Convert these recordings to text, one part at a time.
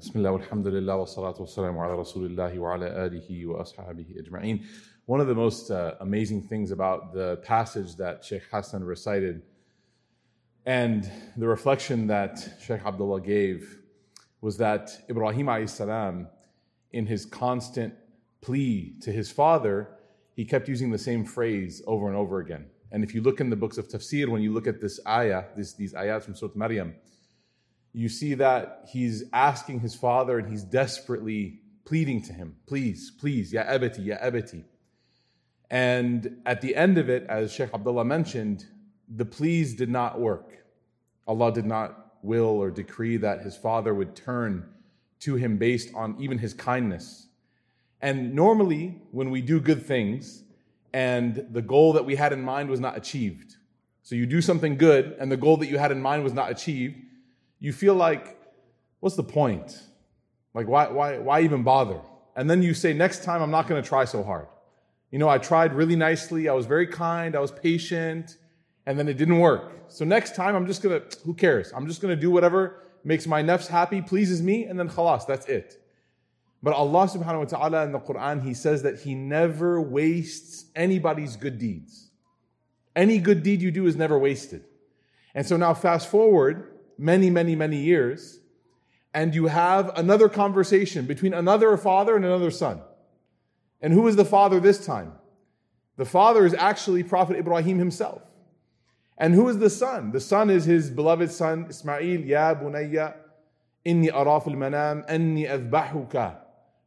بسم الله والحمد لله والصلاة والسلام على رسول الله وعلى آله وأصحابه أجمعين. One of the most uh, amazing things about the passage that Sheikh Hassan recited and the reflection that Sheikh Abdullah gave was that Ibrahim salam, in his constant plea to his father, he kept using the same phrase over and over again. And if you look in the books of tafsir, when you look at this ayah, this, these ayahs from Surah Maryam, you see that he's asking his father and he's desperately pleading to him, please, please, ya abati, ya abati. And at the end of it, as Sheikh Abdullah mentioned, the pleas did not work. Allah did not will or decree that his father would turn to him based on even his kindness. And normally, when we do good things and the goal that we had in mind was not achieved, so you do something good and the goal that you had in mind was not achieved, you feel like, what's the point? Like, why, why, why even bother? And then you say, next time I'm not going to try so hard. You know, I tried really nicely. I was very kind. I was patient. And then it didn't work. So next time I'm just going to, who cares? I'm just going to do whatever makes my nafs happy, pleases me, and then khalas, that's it. But Allah subhanahu wa ta'ala in the Quran, He says that He never wastes anybody's good deeds. Any good deed you do is never wasted. And so now fast forward many, many, many years, and you have another conversation between another father and another son. And who is the father this time? The father is actually Prophet Ibrahim himself. And who is the son? The son is his beloved son Ismail. Ya bunayya, inni araf al-manam, anni adbahuka.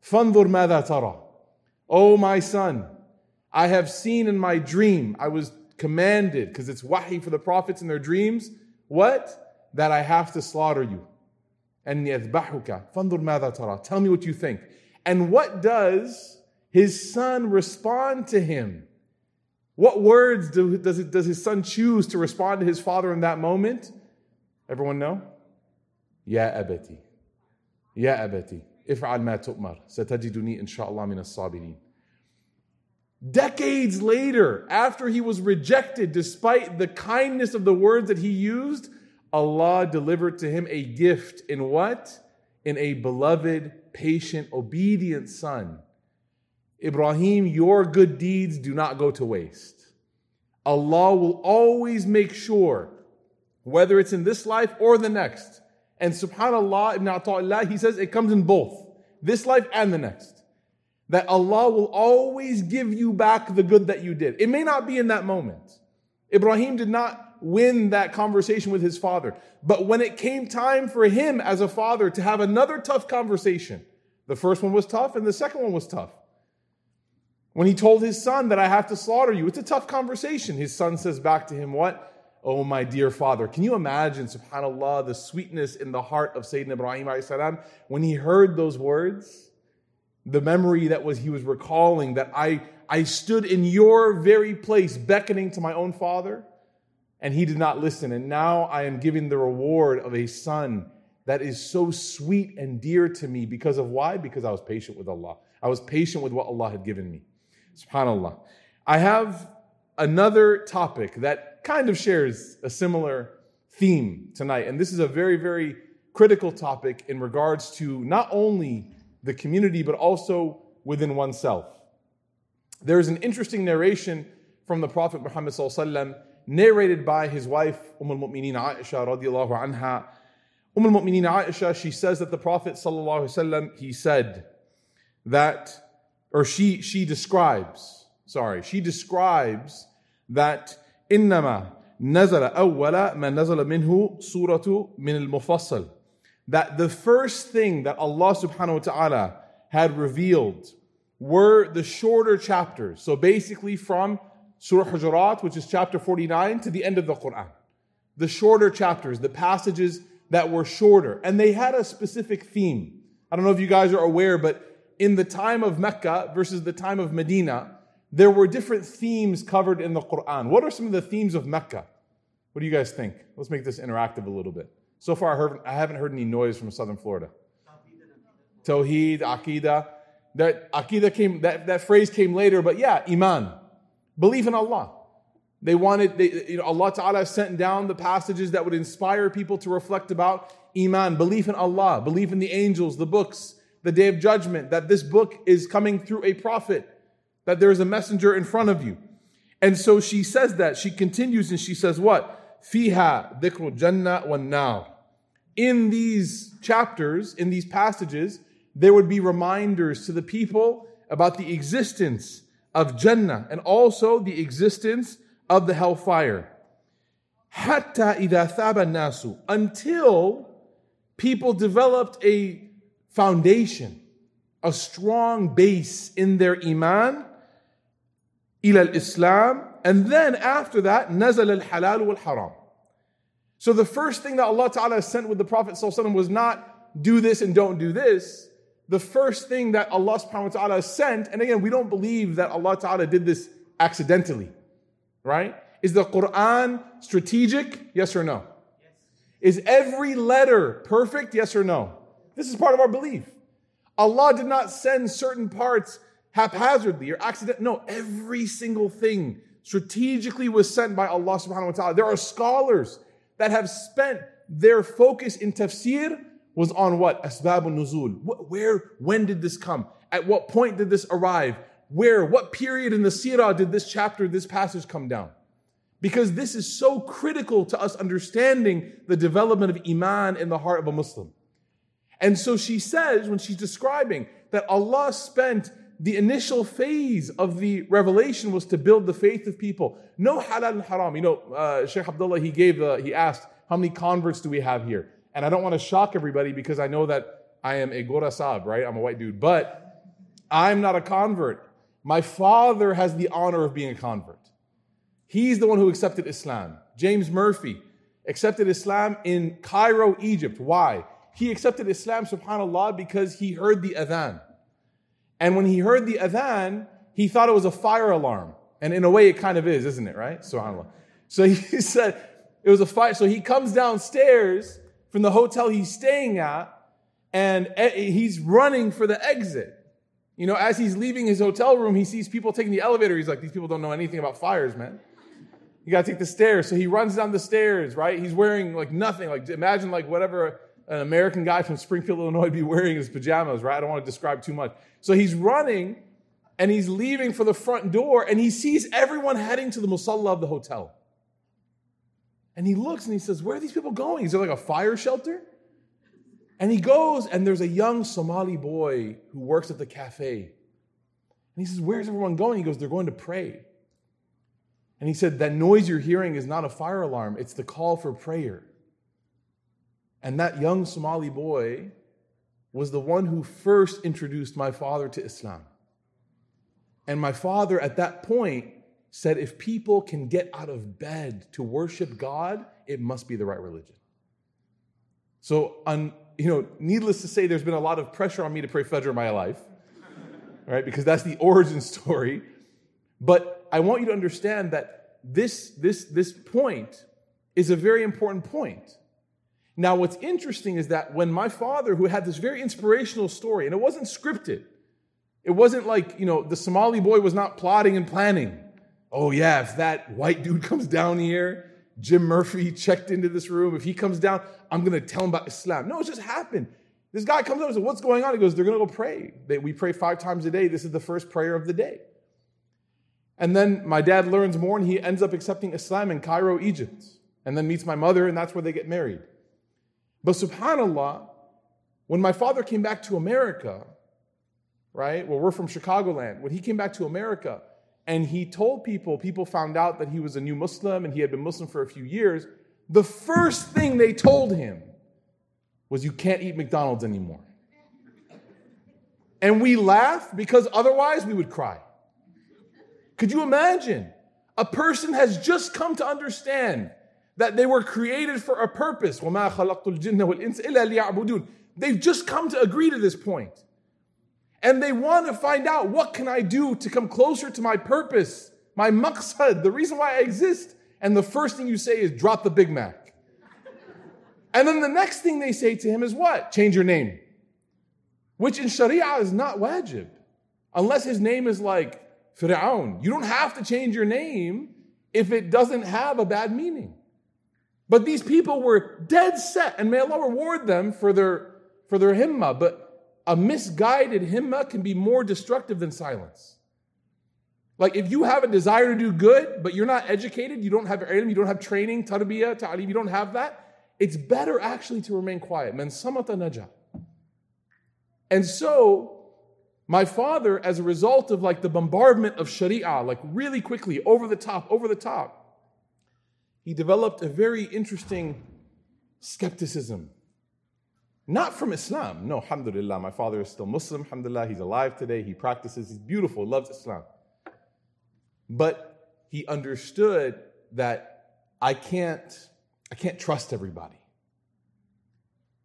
Fandur madha tara. Oh my son, I have seen in my dream, I was commanded, because it's wahi for the prophets in their dreams, what? that I have to slaughter you. And يذبحك فانظر ماذا ترى. Tell me what you think. And what does his son respond to him? What words do, does, it, does his son choose to respond to his father in that moment? Everyone know? Ya abati. Ya abati. افعل ما تؤمر ستجدني إن شاء الله من الصابرين. Decades later, after he was rejected, despite the kindness of the words that he used, Allah delivered to him a gift in what? In a beloved, patient, obedient son. Ibrahim, your good deeds do not go to waste. Allah will always make sure, whether it's in this life or the next. And subhanAllah, Ibn Ata'illah, he says it comes in both, this life and the next. That Allah will always give you back the good that you did. It may not be in that moment. Ibrahim did not win that conversation with his father. But when it came time for him as a father to have another tough conversation, the first one was tough and the second one was tough. When he told his son that I have to slaughter you, it's a tough conversation. His son says back to him, What? Oh, my dear father. Can you imagine, subhanAllah, the sweetness in the heart of Sayyidina Ibrahim salam when he heard those words? The memory that was he was recalling that I, I stood in your very place beckoning to my own father and he did not listen. And now I am giving the reward of a son that is so sweet and dear to me because of why? Because I was patient with Allah. I was patient with what Allah had given me. SubhanAllah. I have another topic that kind of shares a similar theme tonight. And this is a very, very critical topic in regards to not only the community, but also within oneself. There is an interesting narration from the Prophet Muhammad narrated by his wife, Umm al-Mu'mineen Aisha radiallahu anha. Umm al-Mu'mineen Aisha, she says that the Prophet sallallahu wasallam, he said that, or she, she describes, sorry, she describes that إنما نزل أول ما نزل منه سورة من المفصل that the first thing that Allah subhanahu wa ta'ala had revealed were the shorter chapters. So basically from Surah Hujurat, which is chapter 49, to the end of the Quran. The shorter chapters, the passages that were shorter. And they had a specific theme. I don't know if you guys are aware, but in the time of Mecca versus the time of Medina, there were different themes covered in the Quran. What are some of the themes of Mecca? What do you guys think? Let's make this interactive a little bit. So far, I, heard, I haven't heard any noise from southern Florida. Tawheed, Aqidah. That Aqidah came, that, that phrase came later, but yeah, Iman. Believe in Allah. They wanted, they, you know, Allah Ta'ala sent down the passages that would inspire people to reflect about Iman, belief in Allah, belief in the angels, the books, the day of judgment, that this book is coming through a prophet, that there is a messenger in front of you. And so she says that. She continues and she says, What? Fiha dhikru jannah wa now. In these chapters, in these passages, there would be reminders to the people about the existence of Jannah and also the existence of the hellfire. Hatta ida thaba nasu. Until people developed a foundation, a strong base in their iman, ila al-Islam, and then after that, nazal al-halal wal-haram. So the first thing that Allah Ta'ala sent with the Prophet was not do this and don't do this. The first thing that Allah subhanahu wa ta'ala sent, and again, we don't believe that Allah Ta'ala did this accidentally, right? Is the Quran strategic? Yes or no? Is every letter perfect? Yes or no? This is part of our belief. Allah did not send certain parts haphazardly or accident. No, every single thing strategically was sent by Allah subhanahu wa ta'ala. There are scholars that have spent their focus in tafsir was on what? Asbab nuzul. Where, when did this come? At what point did this arrive? Where, what period in the seerah did this chapter, this passage come down? because this is so critical to us understanding the development of Iman in the heart of a Muslim. And so she says, when she's describing that Allah spent the initial phase of the revelation was to build the faith of people. No halal and haram. You know, uh, Sheikh Abdullah, he gave, uh, he asked, how many converts do we have here? And I don't want to shock everybody because I know that I am a Gorasab, right? I'm a white dude, but I'm not a convert. My father has the honor of being a convert. He's the one who accepted Islam. James Murphy accepted Islam in Cairo, Egypt. Why? He accepted Islam, subhanAllah, because he heard the adhan. And when he heard the adhan, he thought it was a fire alarm. And in a way, it kind of is, isn't it, right? SubhanAllah. So he said it was a fire. So he comes downstairs from the hotel he's staying at, and eh, he's running for the exit. You know, as he's leaving his hotel room, he sees people taking the elevator. He's like, these people don't know anything about fires, man. You got to take the stairs. So he runs down the stairs, right? He's wearing like nothing. Like imagine like whatever an American guy from Springfield, Illinois would be wearing his pajamas, right? I don't want to describe too much. So he's running and he's leaving for the front door and he sees everyone heading to the musalla of the hotel. And he looks and he says, Where are these people going? Is there like a fire shelter? And he goes and there's a young Somali boy who works at the cafe. And he says, Where's everyone going? He goes, They're going to pray. And he said, That noise you're hearing is not a fire alarm, it's the call for prayer. And that young Somali boy was the one who first introduced my father to Islam. And my father at that point said, If people can get out of bed to worship God, it must be the right religion. So, un, you know, needless to say, there's been a lot of pressure on me to pray Fajr in my life, right? Because that's the origin story. But I want you to understand that this, this, this point is a very important point. Now, what's interesting is that when my father, who had this very inspirational story, and it wasn't scripted, it wasn't like, you know, the Somali boy was not plotting and planning. Oh, yeah, if that white dude comes down here, Jim Murphy checked into this room. If he comes down, I'm to tell him about Islam. No, it just happened. This guy comes up and says, What's going on? He goes, They're to go pray. They, we pray five times a day. This is the first prayer of the day. And then my dad learns more and he ends up accepting Islam in Cairo, Egypt. And then meets my mother, and that's where they get married. But subhanAllah, when my father came back to America, right? Well, we're from Chicagoland. When he came back to America and he told people, people found out that he was a new Muslim and he had been Muslim for a few years, the first thing they told him was, You can't eat McDonald's anymore. And we laugh because otherwise we would cry. Could you imagine? A person has just come to understand that they were created for a purpose. They've just come to agree to this point. And they want to find out what can I do to come closer to my purpose, my maqsad, the reason why I exist. And the first thing you say is drop the Big Mac. And then the next thing they say to him is what? Change your name. Which in Sharia is not wajib. Unless his name is like Fir'aun. You don't have to change your name if it doesn't have a bad meaning. But these people were dead set, and may Allah reward them for their, for their himma. But a misguided himma can be more destructive than silence. Like if you have a desire to do good, but you're not educated, you don't have ilm, you don't have training, tarbiyah, ta'lim, you don't have that, it's better actually to remain quiet. Man samata naja. And so, my father, as a result of like the bombardment of Sharia, like really quickly, over the top, over the top, he developed a very interesting skepticism. Not from Islam. No, alhamdulillah, my father is still Muslim, alhamdulillah, he's alive today, he practices, he's beautiful, loves Islam. But he understood that I can't, I can't trust everybody.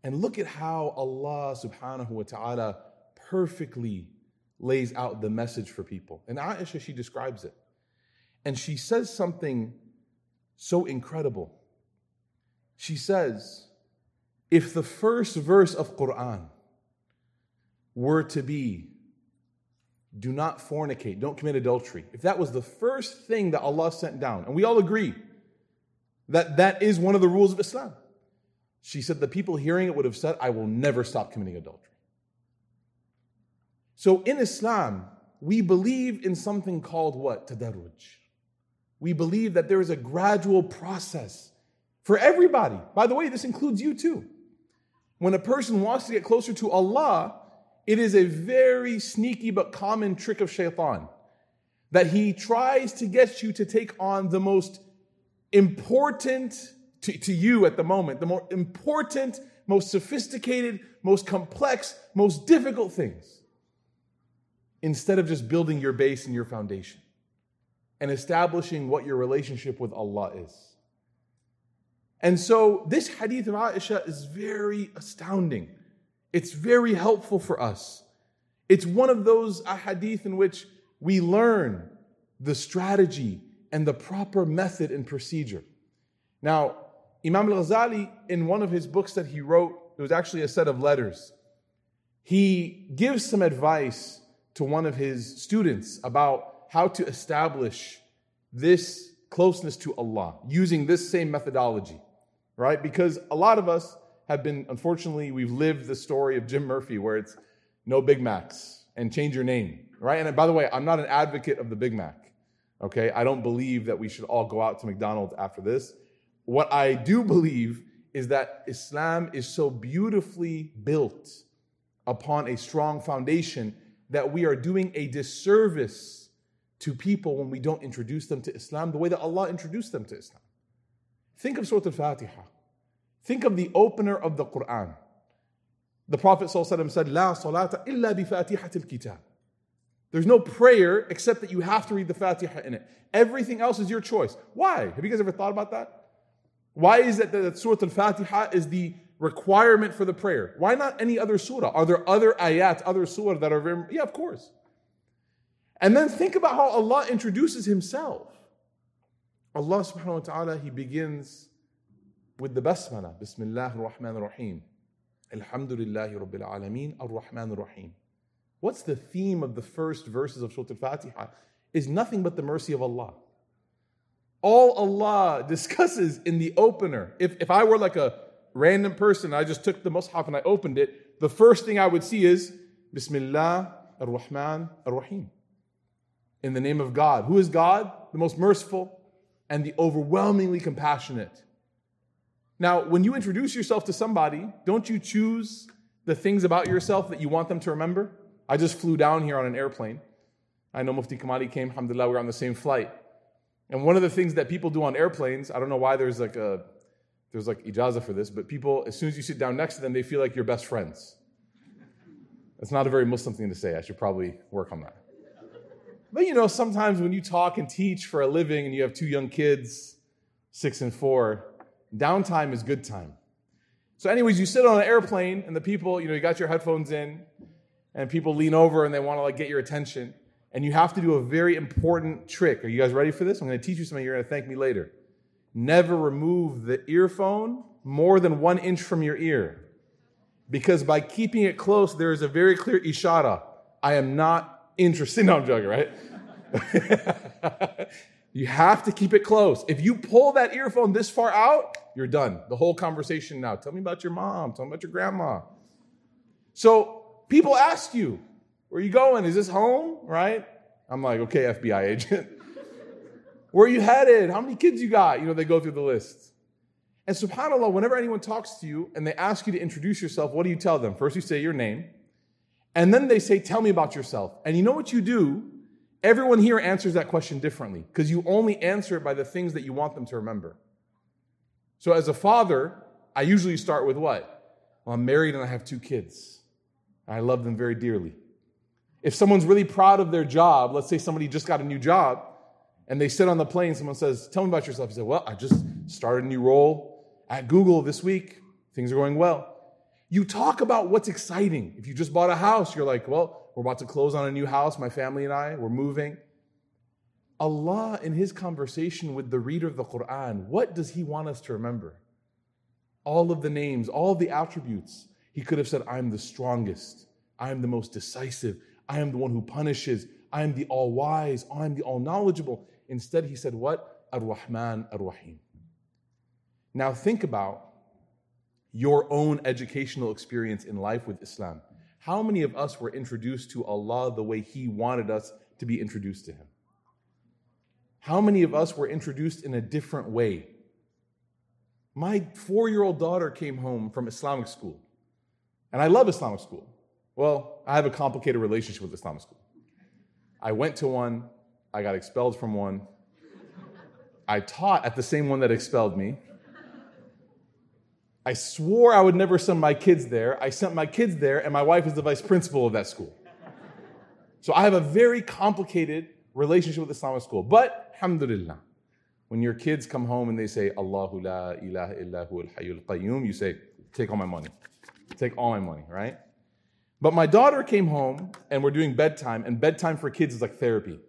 And look at how Allah subhanahu wa ta'ala perfectly lays out the message for people. And Aisha, she describes it. And she says something so incredible. She says, if the first verse of Quran were to be, do not fornicate, don't commit adultery, if that was the first thing that Allah sent down, and we all agree that that is one of the rules of Islam, she said the people hearing it would have said, I will never stop committing adultery. So in Islam, we believe in something called what? Tadarruj. We believe that there is a gradual process for everybody. By the way, this includes you too. When a person wants to get closer to Allah, it is a very sneaky but common trick of shaitan that he tries to get you to take on the most important to, to you at the moment, the more important, most sophisticated, most complex, most difficult things, instead of just building your base and your foundation and establishing what your relationship with Allah is. And so this hadith of Aisha is very astounding. It's very helpful for us. It's one of those hadith in which we learn the strategy and the proper method and procedure. Now, Imam al Ghazali, in one of his books that he wrote, it was actually a set of letters. He gives some advice to one of his students about how to establish this closeness to Allah using this same methodology, right? Because a lot of us have been, unfortunately, we've lived the story of Jim Murphy where it's no Big Macs and change your name, right? And by the way, I'm not an advocate of the Big Mac, okay? I don't believe that we should all go out to McDonald's after this. What I do believe is that Islam is so beautifully built upon a strong foundation that we are doing a disservice to people when we don't introduce them to Islam the way that Allah introduced them to Islam. Think of Surah Al Fatiha. Think of the opener of the Quran. The Prophet ﷺ said, La salata illa bi fatihatil kitab. There's no prayer except that you have to read the Fatiha in it. Everything else is your choice. Why? Have you guys ever thought about that? Why is it that Surah Al Fatiha is the requirement for the prayer? Why not any other surah? Are there other ayat, other surah that are very. Yeah, of course. And then think about how Allah introduces Himself. Allah subhanahu wa ta'ala, He begins with the basmala. Bismillah ar-Rahman ar-Rahim. Alhamdulillahi Rabbil Alameen ar-Rahman ar-Rahim. What's the theme of the first verses of Surah Al-Fatiha? Is nothing but the mercy of Allah. All Allah discusses in the opener. If, if I were like a random person, I just took the Mus'haf and I opened it, the first thing I would see is Bismillah ar-Rahman ar-Rahim in the name of God. Who is God? The most merciful and the overwhelmingly compassionate. Now, when you introduce yourself to somebody, don't you choose the things about yourself that you want them to remember? I just flew down here on an airplane. I know Mufti Kamali came, alhamdulillah, we are on the same flight. And one of the things that people do on airplanes, I don't know why there's like a there's like ijaza for this, but people, as soon as you sit down next to them, they feel like you're best friends. That's not a very Muslim thing to say. I should probably work on that. But you know, sometimes when you talk and teach for a living and you have two young kids, six and four, downtime is good time. So, anyways, you sit on an airplane and the people, you know, you got your headphones in, and people lean over and they want to like get your attention. And you have to do a very important trick. Are you guys ready for this? I'm going to teach you something. You're going to thank me later. Never remove the earphone more than one inch from your ear. Because by keeping it close, there is a very clear ishara. I am not interesting. No, I'm joking, right? You have to keep it close. If you pull that earphone this far out, you're done. The whole conversation now. Tell me about your mom. Tell me about your grandma. So people ask you, where are you going? Is this home? Right? I'm like, okay, FBI agent. where are you headed? How many kids you got? You know, they go through the list. And subhanAllah, whenever anyone talks to you and they ask you to introduce yourself, what do you tell them? First, you say your name. And then they say, tell me about yourself. And you know what you do? Everyone here answers that question differently because you only answer it by the things that you want them to remember. So, as a father, I usually start with what? Well, I'm married and I have two kids. I love them very dearly. If someone's really proud of their job, let's say somebody just got a new job and they sit on the plane, someone says, Tell me about yourself. You say, Well, I just started a new role at Google this week. Things are going well. You talk about what's exciting. If you just bought a house, you're like, Well, we're about to close on a new house, my family and I, we're moving. Allah, in His conversation with the reader of the Quran, what does He want us to remember? All of the names, all of the attributes. He could have said, I'm the strongest, I am the most decisive, I am the one who punishes, I am the all wise, I am the all knowledgeable. Instead, He said, What? Ar Rahman, Ar Rahim. Now, think about your own educational experience in life with Islam. How many of us were introduced to Allah the way He wanted us to be introduced to Him? How many of us were introduced in a different way? My four year old daughter came home from Islamic school, and I love Islamic school. Well, I have a complicated relationship with Islamic school. I went to one, I got expelled from one. I taught at the same one that expelled me. I swore I would never send my kids there. I sent my kids there, and my wife is the vice principal of that school. So I have a very complicated relationship with Islamic school. But, alhamdulillah, when your kids come home and they say, Allahu la ilaha illa hu al qayyum, you say, take all my money. Take all my money, right? But my daughter came home and we're doing bedtime, and bedtime for kids is like therapy.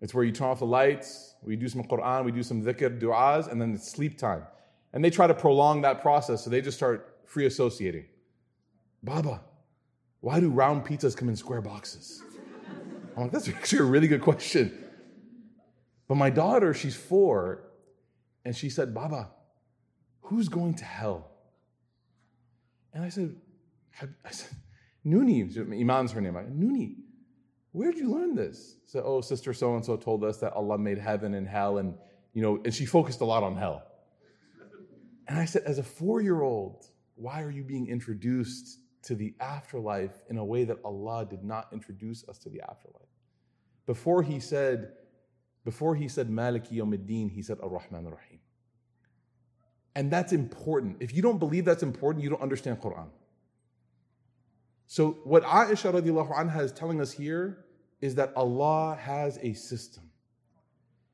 It's where you turn off the lights, we do some Quran, we do some dhikr, du'as, and then it's sleep time. And they try to prolong that process, so they just start free associating. Baba, why do round pizzas come in square boxes? I'm like, that's actually a really good question. But my daughter, she's four, and she said, Baba, who's going to hell? And I said, I said, Nuni, Iman's her name. I, Nuni, where'd you learn this? Said, oh, sister so and so told us that Allah made heaven and hell, and you know, and she focused a lot on hell. And I said, as a four-year-old, why are you being introduced to the afterlife in a way that Allah did not introduce us to the afterlife? Before he said, before he said Maliki he said Ar-Rahman Ar-Rahim. And that's important. If you don't believe that's important, you don't understand Quran. So what Aisha radiallahu anha is telling us here is that Allah has a system.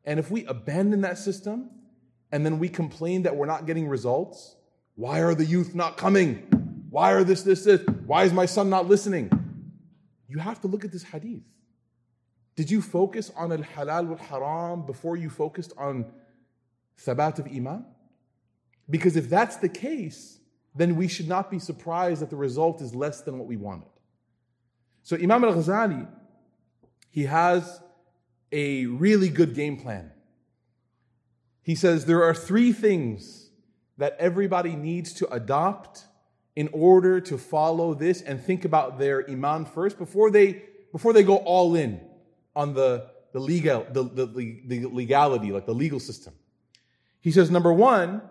And if we abandon that system and then we complain that we're not getting results, why are the youth not coming? Why are this, this, this? Why is my son not listening? You have to look at this hadith. Did you focus on al halal wal haram before you focused on thabat of iman? Because if that's the case, then we should not be surprised that the result is less than what we wanted. So Imam al-Ghazali, he has a really good game plan. He says there are three things that everybody needs to adopt in order to follow this and think about their iman first before they before they go all in on the the legal the, the, the legality like the legal system. He says number one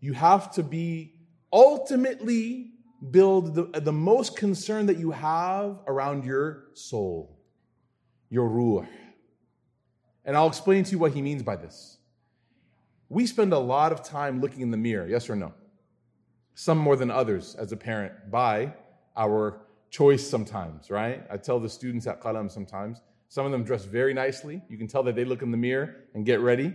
you have to be ultimately build the, the most concern that you have around your soul your ruh. And i'll explain to you what he means by this we spend a lot of time looking in the mirror yes or no some more than others as a parent, by our choice sometimes, right? I tell the students at Qalam sometimes, some of them dress very nicely. You can tell that they look in the mirror and get ready.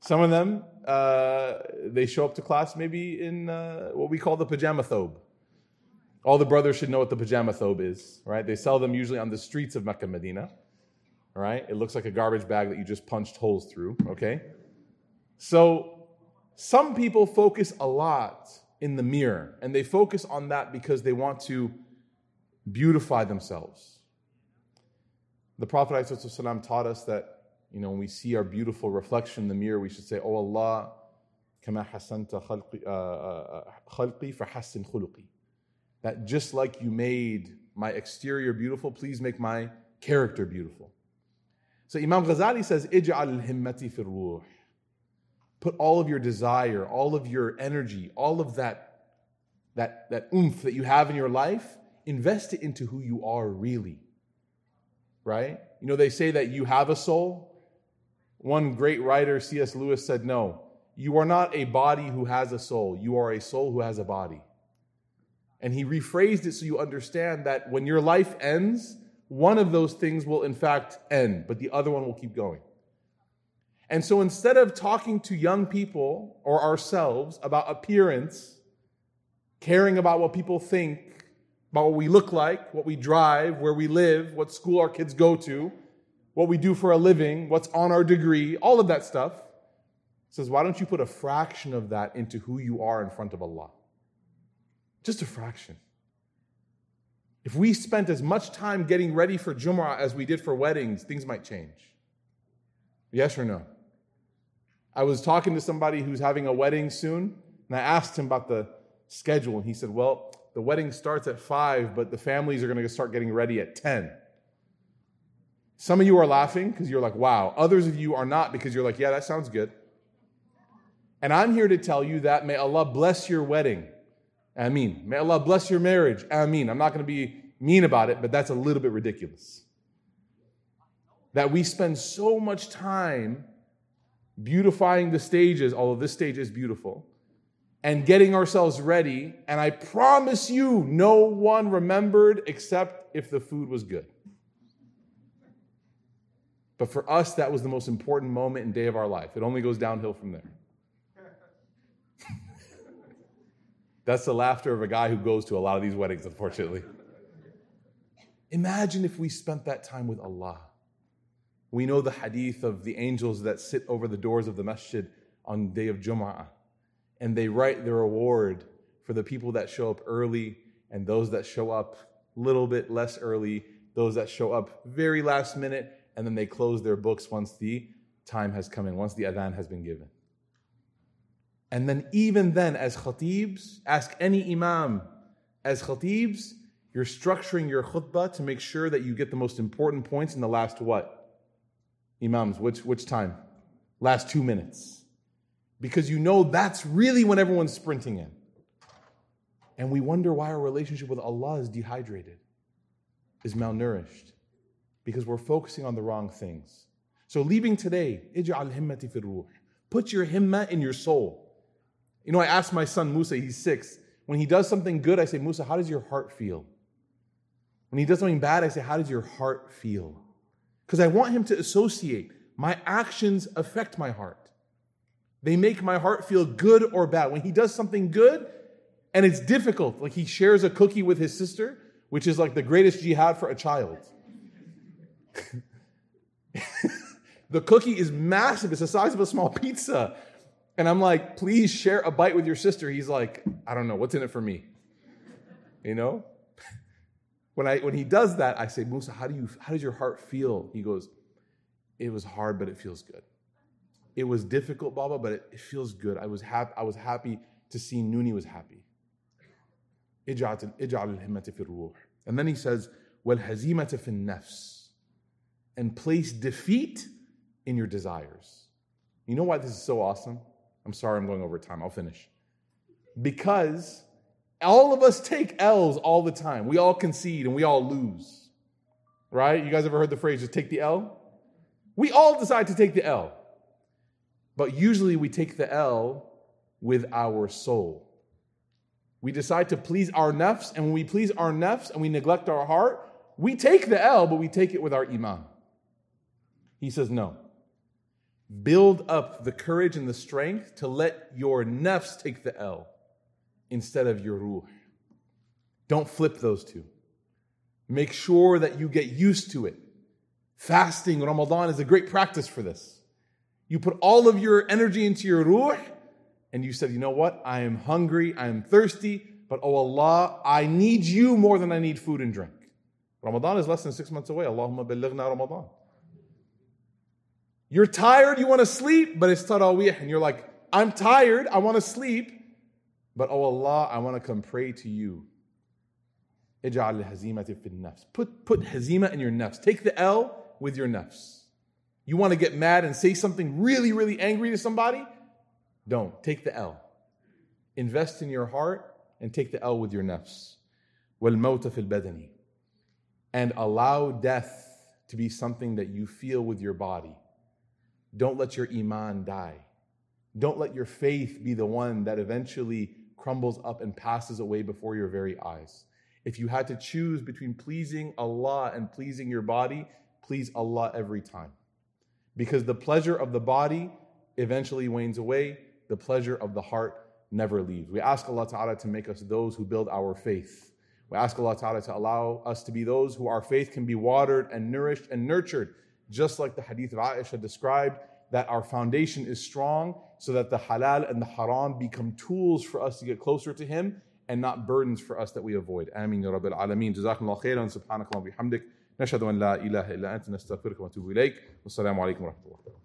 Some of them, uh, they show up to class maybe in uh, what we call the pajama thobe. All the brothers should know what the pajama thobe is, right? They sell them usually on the streets of Mecca, Medina, right? It looks like a garbage bag that you just punched holes through, okay? So some people focus a lot in the mirror. And they focus on that because they want to beautify themselves. The Prophet ﷺ taught us that You know, when we see our beautiful reflection in the mirror, we should say, Oh Allah, كما حسنت خلقي, uh, خلقي فحسن خلقي. That just like you made my exterior beautiful, please make my character beautiful. So Imam Ghazali says, اجعل الهمة في الروح. Put all of your desire, all of your energy, all of that, that, that oomph that you have in your life, invest it into who you are really. Right? You know, they say that you have a soul. One great writer, C.S. Lewis, said, No, you are not a body who has a soul. You are a soul who has a body. And he rephrased it so you understand that when your life ends, one of those things will in fact end, but the other one will keep going. And so instead of talking to young people or ourselves about appearance, caring about what people think, about what we look like, what we drive, where we live, what school our kids go to, what we do for a living, what's on our degree, all of that stuff, says, why don't you put a fraction of that into who you are in front of Allah? Just a fraction. If we spent as much time getting ready for Jum'ah as we did for weddings, things might change. Yes or no? I was talking to somebody who's having a wedding soon, and I asked him about the schedule, and he said, Well, the wedding starts at 5, but the families are going to start getting ready at 10. Some of you are laughing because you're like, wow. Others of you are not because you're like, yeah, that sounds good. And I'm here to tell you that may Allah bless your wedding. Ameen. May Allah bless your marriage. Ameen. I'm not going to be mean about it, but that's a little bit ridiculous. That we spend so much time beautifying the stages, although this stage is beautiful, and getting ourselves ready. And I promise you, no one remembered except if the food was good. But for us, that was the most important moment and day of our life. It only goes downhill from there. That's the laughter of a guy who goes to a lot of these weddings, unfortunately. Imagine if we spent that time with Allah. We know the hadith of the angels that sit over the doors of the masjid on day of Jum'ah, and they write their reward for the people that show up early and those that show up a little bit less early, those that show up very last minute, and then they close their books once the time has come in, once the adhan has been given. And then, even then, as khatibs, ask any imam, as khatibs, you're structuring your khutbah to make sure that you get the most important points in the last what? Imams, which, which time? Last two minutes. Because you know that's really when everyone's sprinting in. And we wonder why our relationship with Allah is dehydrated, is malnourished, because we're focusing on the wrong things. So, leaving today, ij'al himmati fi ruh. Put your himma in your soul. You know, I asked my son Musa, he's six. When he does something good, I say, Musa, how does your heart feel? When he does something bad, I say, how does your heart feel? Because I want him to associate my actions affect my heart. They make my heart feel good or bad. When he does something good and it's difficult, like he shares a cookie with his sister, which is like the greatest jihad for a child. the cookie is massive, it's the size of a small pizza. And I'm like, please share a bite with your sister. He's like, I don't know, what's in it for me? You know? When, I, when he does that, I say, Musa, how, do you, how does your heart feel? He goes, It was hard, but it feels good. It was difficult, Baba, but it, it feels good. I was, hap- I was happy to see Nuni was happy. And then he says, وَالْهَزِيمَةَ فِي النَّفْسِ And place defeat in your desires. You know why this is so awesome? I'm sorry I'm going over time. I'll finish. Because all of us take L's all the time. We all concede and we all lose. Right? You guys ever heard the phrase, just take the L? We all decide to take the L. But usually we take the L with our soul. We decide to please our nafs, and when we please our nafs and we neglect our heart, we take the L, but we take it with our iman. He says, no. Build up the courage and the strength to let your nafs take the L instead of your ruh. Don't flip those two. Make sure that you get used to it. Fasting, Ramadan is a great practice for this. You put all of your energy into your ruh, and you said, you know what? I am hungry, I am thirsty, but oh Allah, I need you more than I need food and drink. Ramadan is less than six months away. Allahumma billighna Ramadan. You're tired, you want to sleep, but it's tarawih, and you're like, I'm tired, I want to sleep, but oh Allah, I want to come pray to you. اجعل الهزيمة في النفس. Put, put hazima in your nafs. Take the L with your nafs. You want to get mad and say something really, really angry to somebody? Don't. Take the L. Invest in your heart and take the L with your nafs. وَالْمَوْتَ فِي الْبَدَنِ And allow death to be something that you feel with your body. Don't let your iman die. Don't let your faith be the one that eventually crumbles up and passes away before your very eyes. If you had to choose between pleasing Allah and pleasing your body, please Allah every time. Because the pleasure of the body eventually wanes away, the pleasure of the heart never leaves. We ask Allah Ta'ala to make us those who build our faith. We ask Allah Ta'ala to allow us to be those who our faith can be watered and nourished and nurtured, just like the hadith of Aisha described, that our foundation is strong so that the halal and the haram become tools for us to get closer to Him and not burdens for us that we avoid. Ameen ya Rabbil Alameen. Jazakum Allah khairan. Subhanakallah wa bihamdik. نشهد أن لا إله إلا أنت نستغفرك ونتوب إليك والسلام عليكم ورحمة الله